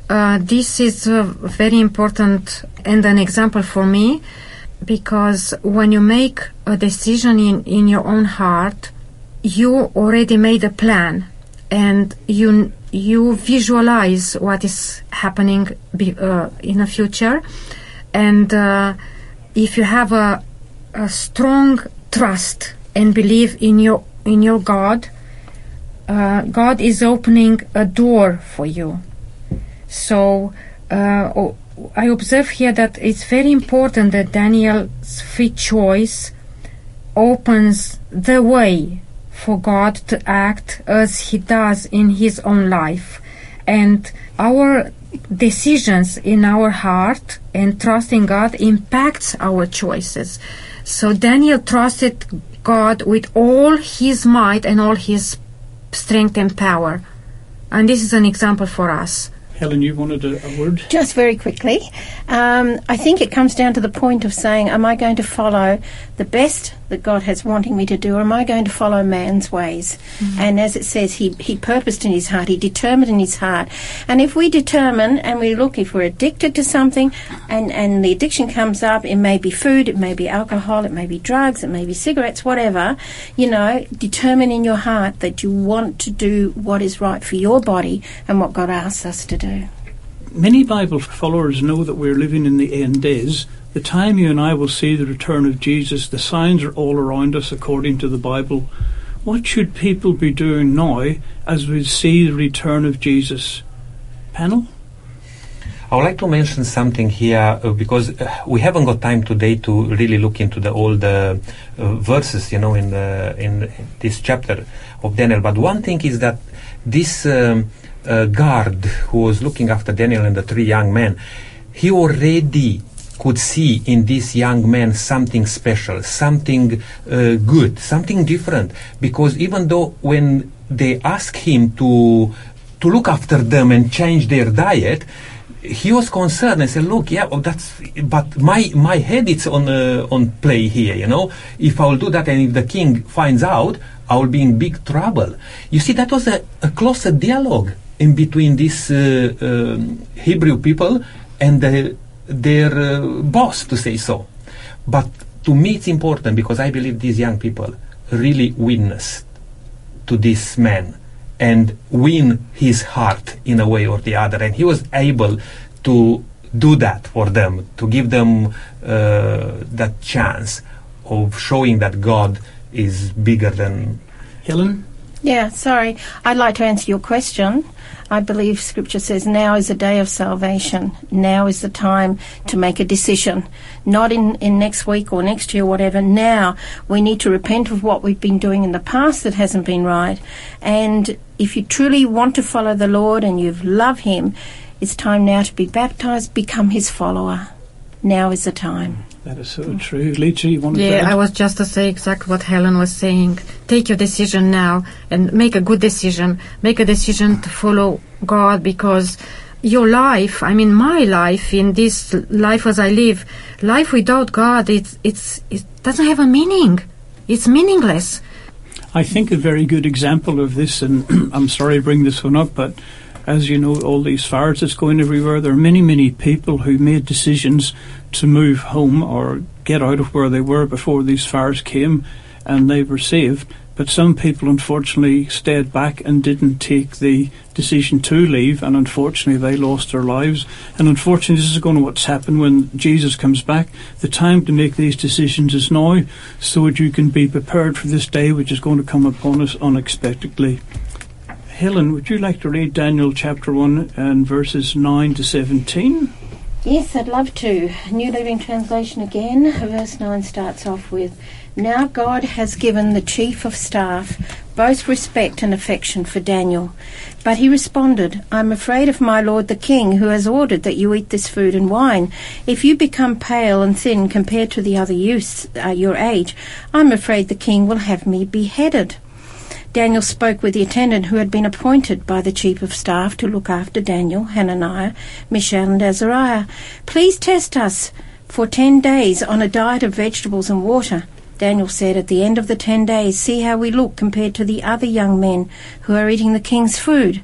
Uh, this is uh, very important and an example for me because when you make a decision in, in your own heart, you already made a plan and you you visualize what is happening be, uh, in the future and uh, if you have a a strong trust and belief in your in your God, uh, God is opening a door for you. So uh, I observe here that it's very important that Daniel's free choice opens the way for God to act as He does in His own life, and our decisions in our heart and trusting God impacts our choices. So Daniel trusted God with all his might and all his strength and power. And this is an example for us. Helen, you wanted a, a word? Just very quickly. Um, I think it comes down to the point of saying, am I going to follow the best that God has wanting me to do, or am I going to follow man's ways? Mm-hmm. And as it says, he, he purposed in his heart, he determined in his heart. And if we determine and we look, if we're addicted to something and, and the addiction comes up, it may be food, it may be alcohol, it may be drugs, it may be cigarettes, whatever, you know, determine in your heart that you want to do what is right for your body and what God asks us to do. Many Bible followers know that we're living in the end days the time you and I will see the return of Jesus, the signs are all around us according to the Bible. What should people be doing now as we see the return of Jesus? Panel? I would like to mention something here uh, because uh, we haven't got time today to really look into the all the uh, verses, you know, in the, in this chapter of Daniel. But one thing is that this um, uh, guard who was looking after Daniel and the three young men, he already could see in this young man something special, something uh, good, something different. Because even though when they asked him to to look after them and change their diet, he was concerned and said, "Look, yeah, that's but my my head is on uh, on play here. You know, if I will do that and if the king finds out, I will be in big trouble." You see, that was a, a closer dialogue in between these uh, um, Hebrew people and the their uh, boss to say so. But to me, it's important because I believe these young people really witnessed to this man and win his heart in a way or the other. And he was able to do that for them, to give them uh, that chance of showing that God is bigger than. Helen? Yeah, sorry. I'd like to answer your question. I believe Scripture says now is the day of salvation. Now is the time to make a decision. Not in, in next week or next year, or whatever. Now we need to repent of what we've been doing in the past that hasn't been right. And if you truly want to follow the Lord and you love Him, it's time now to be baptized, become His follower. Now is the time. That is so true. Leitri, you wanted to Yeah, add? I was just to say exactly what Helen was saying. Take your decision now and make a good decision. Make a decision to follow God because your life, I mean my life in this life as I live, life without God, it's, it's, it doesn't have a meaning. It's meaningless. I think a very good example of this, and *clears throat* I'm sorry to bring this one up, but as you know, all these fires that's going everywhere, there are many, many people who made decisions to move home or get out of where they were before these fires came, and they were saved. But some people unfortunately stayed back and didn't take the decision to leave, and unfortunately they lost their lives. And unfortunately, this is going to what's happened when Jesus comes back. The time to make these decisions is now, so that you can be prepared for this day which is going to come upon us unexpectedly. Helen, would you like to read Daniel chapter 1 and verses 9 to 17? Yes, I'd love to. New Living Translation again. Verse 9 starts off with Now God has given the chief of staff both respect and affection for Daniel. But he responded, I'm afraid of my lord the king, who has ordered that you eat this food and wine. If you become pale and thin compared to the other youths uh, your age, I'm afraid the king will have me beheaded. Daniel spoke with the attendant who had been appointed by the chief of staff to look after Daniel, Hananiah, Mishael, and Azariah. Please test us for ten days on a diet of vegetables and water. Daniel said, At the end of the ten days, see how we look compared to the other young men who are eating the king's food.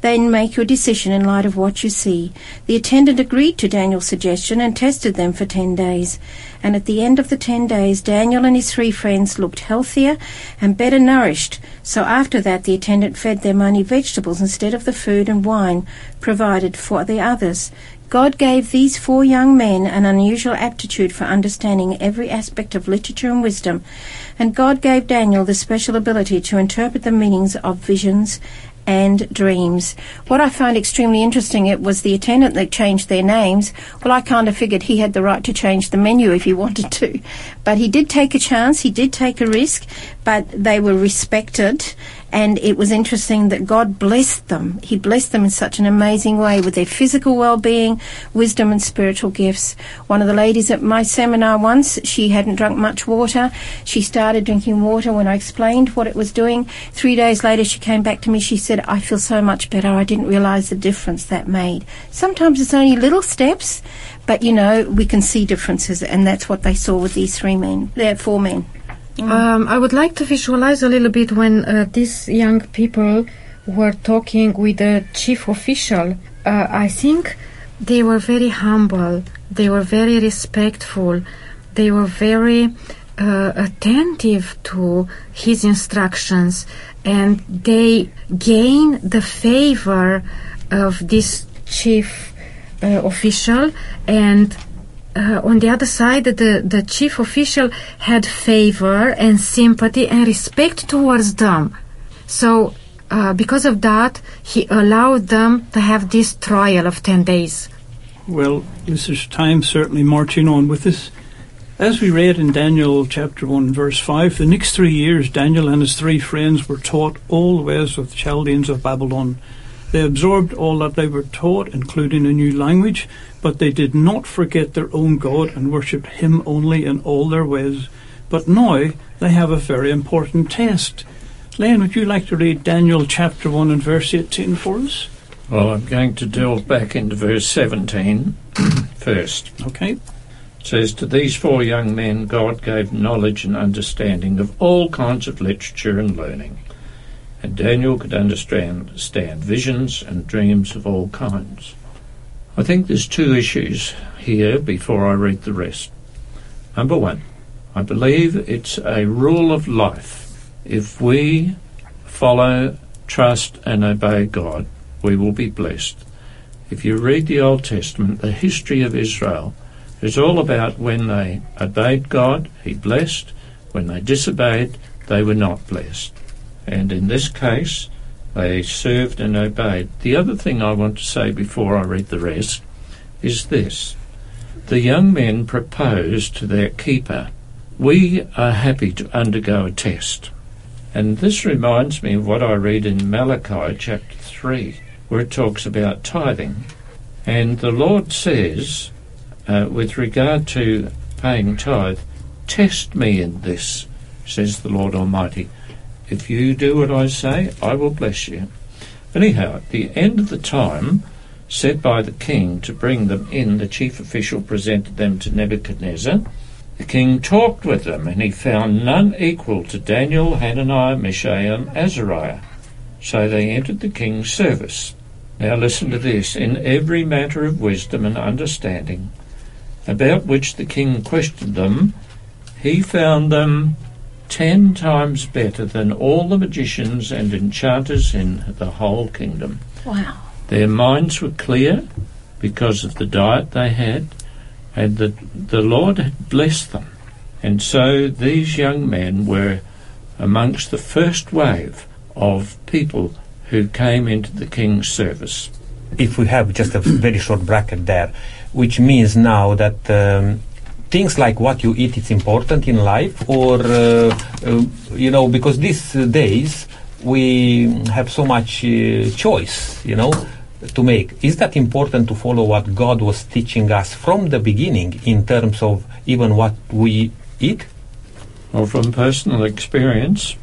Then make your decision in light of what you see. The attendant agreed to Daniel's suggestion and tested them for ten days. And at the end of the ten days, Daniel and his three friends looked healthier and better nourished. So after that, the attendant fed them only vegetables instead of the food and wine provided for the others. God gave these four young men an unusual aptitude for understanding every aspect of literature and wisdom, and God gave Daniel the special ability to interpret the meanings of visions and dreams. What I found extremely interesting it was the attendant that changed their names. Well, I kind of figured he had the right to change the menu if he *laughs* wanted to, but he did take a chance. He did take a risk, but they were respected. And it was interesting that God blessed them. He blessed them in such an amazing way with their physical well-being, wisdom and spiritual gifts. One of the ladies at my seminar once, she hadn't drunk much water. She started drinking water when I explained what it was doing. Three days later, she came back to me. She said, I feel so much better. I didn't realize the difference that made. Sometimes it's only little steps, but you know, we can see differences. And that's what they saw with these three men, there four men. Um, I would like to visualize a little bit when uh, these young people were talking with the chief official. Uh, I think they were very humble, they were very respectful, they were very uh, attentive to his instructions, and they gained the favor of this chief uh, official. And uh, on the other side, the, the chief official had favor and sympathy and respect towards them. So, uh, because of that, he allowed them to have this trial of 10 days. Well, this is time certainly marching on with us. As we read in Daniel chapter 1, verse 5, the next three years Daniel and his three friends were taught all the ways of the Chaldeans of Babylon. They absorbed all that they were taught, including a new language, but they did not forget their own God and worshipped Him only in all their ways. But now they have a very important test. Len, would you like to read Daniel chapter 1 and verse 18 for us? Well, I'm going to delve back into verse 17 *clears throat* first. Okay. It says, To these four young men God gave knowledge and understanding of all kinds of literature and learning. And Daniel could understand, understand visions and dreams of all kinds. I think there's two issues here before I read the rest. Number one, I believe it's a rule of life. If we follow, trust, and obey God, we will be blessed. If you read the Old Testament, the history of Israel is all about when they obeyed God, He blessed. When they disobeyed, they were not blessed. And in this case, they served and obeyed. The other thing I want to say before I read the rest is this. The young men proposed to their keeper, We are happy to undergo a test. And this reminds me of what I read in Malachi chapter 3, where it talks about tithing. And the Lord says, uh, with regard to paying tithe, Test me in this, says the Lord Almighty. If you do what I say, I will bless you. Anyhow, at the end of the time set by the king to bring them in, the chief official presented them to Nebuchadnezzar. The king talked with them, and he found none equal to Daniel, Hananiah, Mishael, and Azariah. So they entered the king's service. Now listen to this. In every matter of wisdom and understanding, about which the king questioned them, he found them ten times better than all the magicians and enchanters in the whole kingdom. Wow. Their minds were clear because of the diet they had, and the, the Lord had blessed them. And so these young men were amongst the first wave of people who came into the king's service. If we have just a very short bracket there, which means now that um, things like what you eat is important in life, or uh, uh, you know, because these days we have so much uh, choice, you know, to make. Is that important to follow what God was teaching us from the beginning in terms of even what we eat? Well, from personal experience,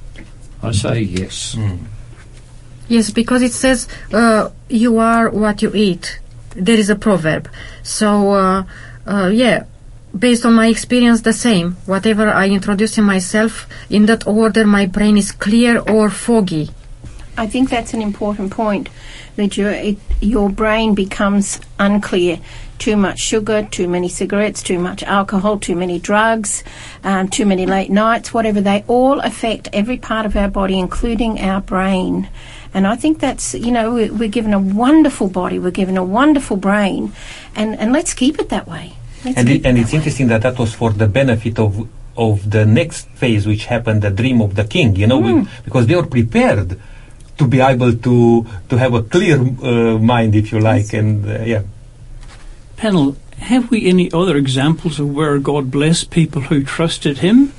I say yes. Yes, because it says uh, you are what you eat. There is a proverb. So, uh, uh, yeah, based on my experience, the same. Whatever I introduce in myself, in that order, my brain is clear or foggy. I think that's an important point that your your brain becomes unclear. Too much sugar, too many cigarettes, too much alcohol, too many drugs, um, too many late nights, whatever. They all affect every part of our body, including our brain. And I think that's you know we're given a wonderful body, we're given a wonderful brain, and and let's keep it that way. Let's and it, and it's way. interesting that that was for the benefit of of the next phase which happened the dream of the king you know we- because they were prepared to be able to to have a clear uh, mind if you like and uh, yeah Pennell, have we any other examples of where God blessed people who trusted Him?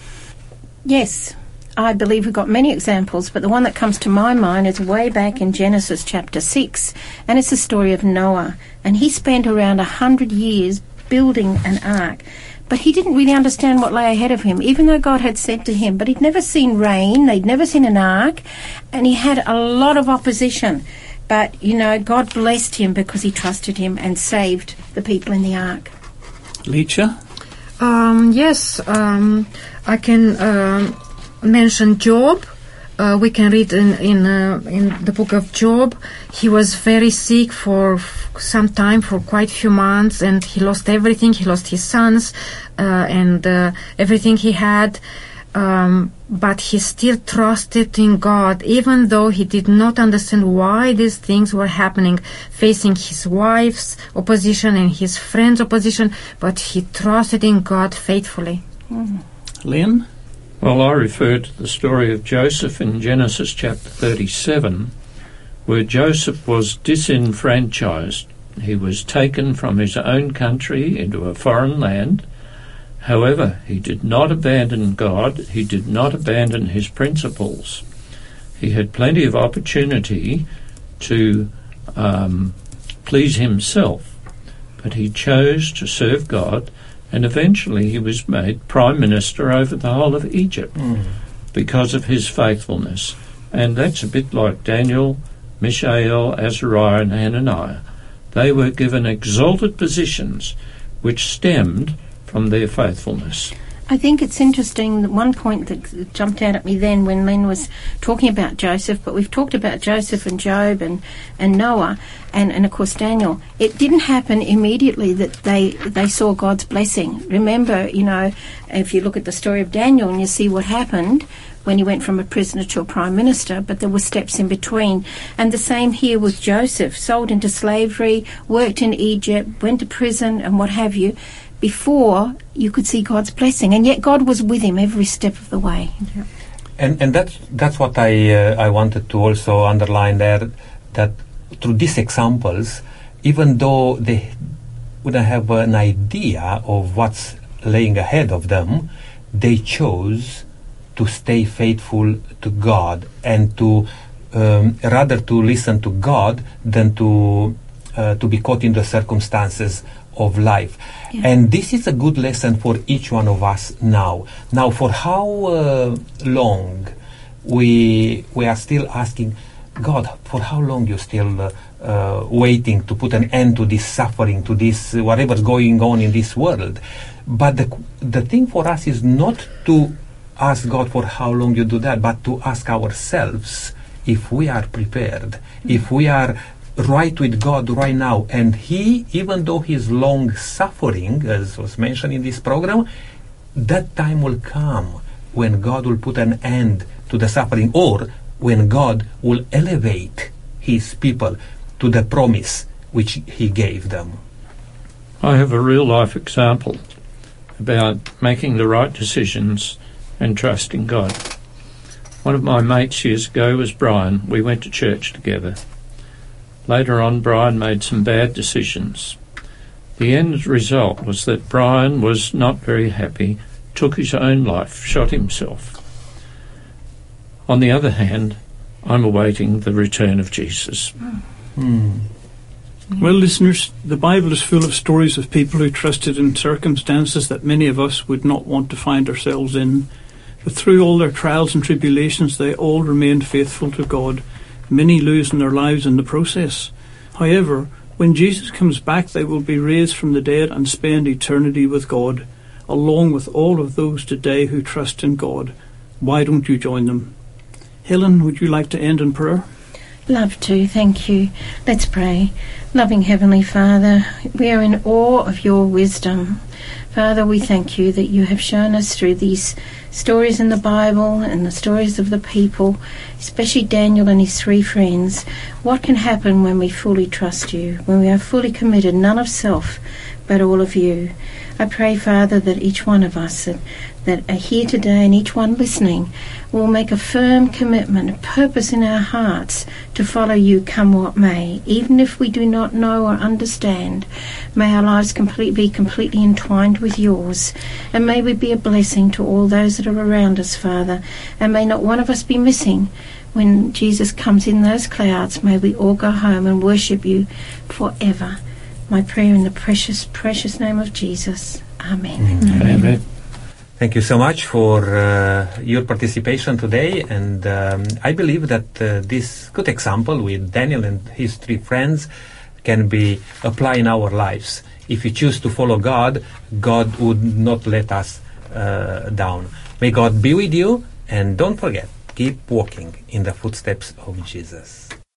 Yes, I believe we've got many examples, but the one that comes to my mind is way back in Genesis chapter 6, and it's the story of Noah. And he spent around a hundred years building an ark. But he didn't really understand what lay ahead of him, even though God had said to him, but he'd never seen rain, they'd never seen an ark, and he had a lot of opposition. But, you know, God blessed him because he trusted him and saved the people in the ark. Lecha? Um, yes, um, I can um mention Job. Uh, we can read in in, uh, in the book of Job. He was very sick for f- some time, for quite few months, and he lost everything. He lost his sons uh, and uh, everything he had. Um, but he still trusted in God, even though he did not understand why these things were happening, facing his wife's opposition and his friend's opposition. But he trusted in God faithfully. Lynn? Well, I refer to the story of Joseph in Genesis chapter 37, where Joseph was disenfranchised. He was taken from his own country into a foreign land. However, he did not abandon God, he did not abandon his principles. He had plenty of opportunity to um, please himself, but he chose to serve God and eventually he was made prime minister over the whole of Egypt hmm. because of his faithfulness. And that's a bit like Daniel, Mishael, Azariah, and Hananiah. They were given exalted positions which stemmed from their faithfulness. I think it's interesting. that One point that jumped out at me then when Len was talking about Joseph, but we've talked about Joseph and Job and, and Noah and, and of course Daniel. It didn't happen immediately that they they saw God's blessing. Remember, you know, if you look at the story of Daniel and you see what happened when he went from a prisoner to a prime minister, but there were steps in between. And the same here with Joseph, sold into slavery, worked in Egypt, went to prison, and what have you before you could see God's blessing, and yet God was with him every step of the way. And and that's that's what I uh, I wanted to also underline there that through these examples, even though they wouldn't have an idea of what's laying ahead of them, they chose to stay faithful to God and to um, rather to listen to God than to uh, to be caught in the circumstances of life. And this is a good lesson for each one of us now. Now, for how uh, long we we are still asking God, for how long you still uh, uh, waiting to put an end to this suffering, to this whatever's going on in this world? But the the thing for us is not to ask God for how long you do that, but to ask ourselves if we are prepared, if we are right with God right now. And He, even though He is long suffering, as was mentioned in this program, that time will come when God will put an end to the suffering or when God will elevate His people to the promise which He gave them. I have a real life example about making the right decisions and trusting God. One of my mates years ago was Brian. We went to church together. Later on, Brian made some bad decisions. The end result was that Brian was not very happy, took his own life, shot himself. On the other hand, I'm awaiting the return of Jesus. Hmm. Well, listeners, the Bible is full of stories of people who trusted in circumstances that many of us would not want to find ourselves in. But through all their trials and tribulations, they all remained faithful to God, many losing their lives in the process. However, when Jesus comes back, they will be raised from the dead and spend eternity with God, along with all of those today who trust in God. Why don't you join them? Helen, would you like to end in prayer? Love to, thank you. Let's pray. Loving Heavenly Father, we are in awe of your wisdom. Father, we thank you that you have shown us through these stories in the Bible and the stories of the people, especially Daniel and his three friends, what can happen when we fully trust you, when we are fully committed, none of self, but all of you. I pray, Father, that each one of us that, that are here today and each one listening will make a firm commitment, a purpose in our hearts to follow you come what may. Even if we do not know or understand, may our lives complete, be completely entwined with yours. And may we be a blessing to all those that are around us, Father. And may not one of us be missing when Jesus comes in those clouds. May we all go home and worship you forever. My prayer in the precious, precious name of Jesus. Amen. Amen. Thank you so much for uh, your participation today, and um, I believe that uh, this good example with Daniel and his three friends can be applied in our lives. If we choose to follow God, God would not let us uh, down. May God be with you, and don't forget, keep walking in the footsteps of Jesus.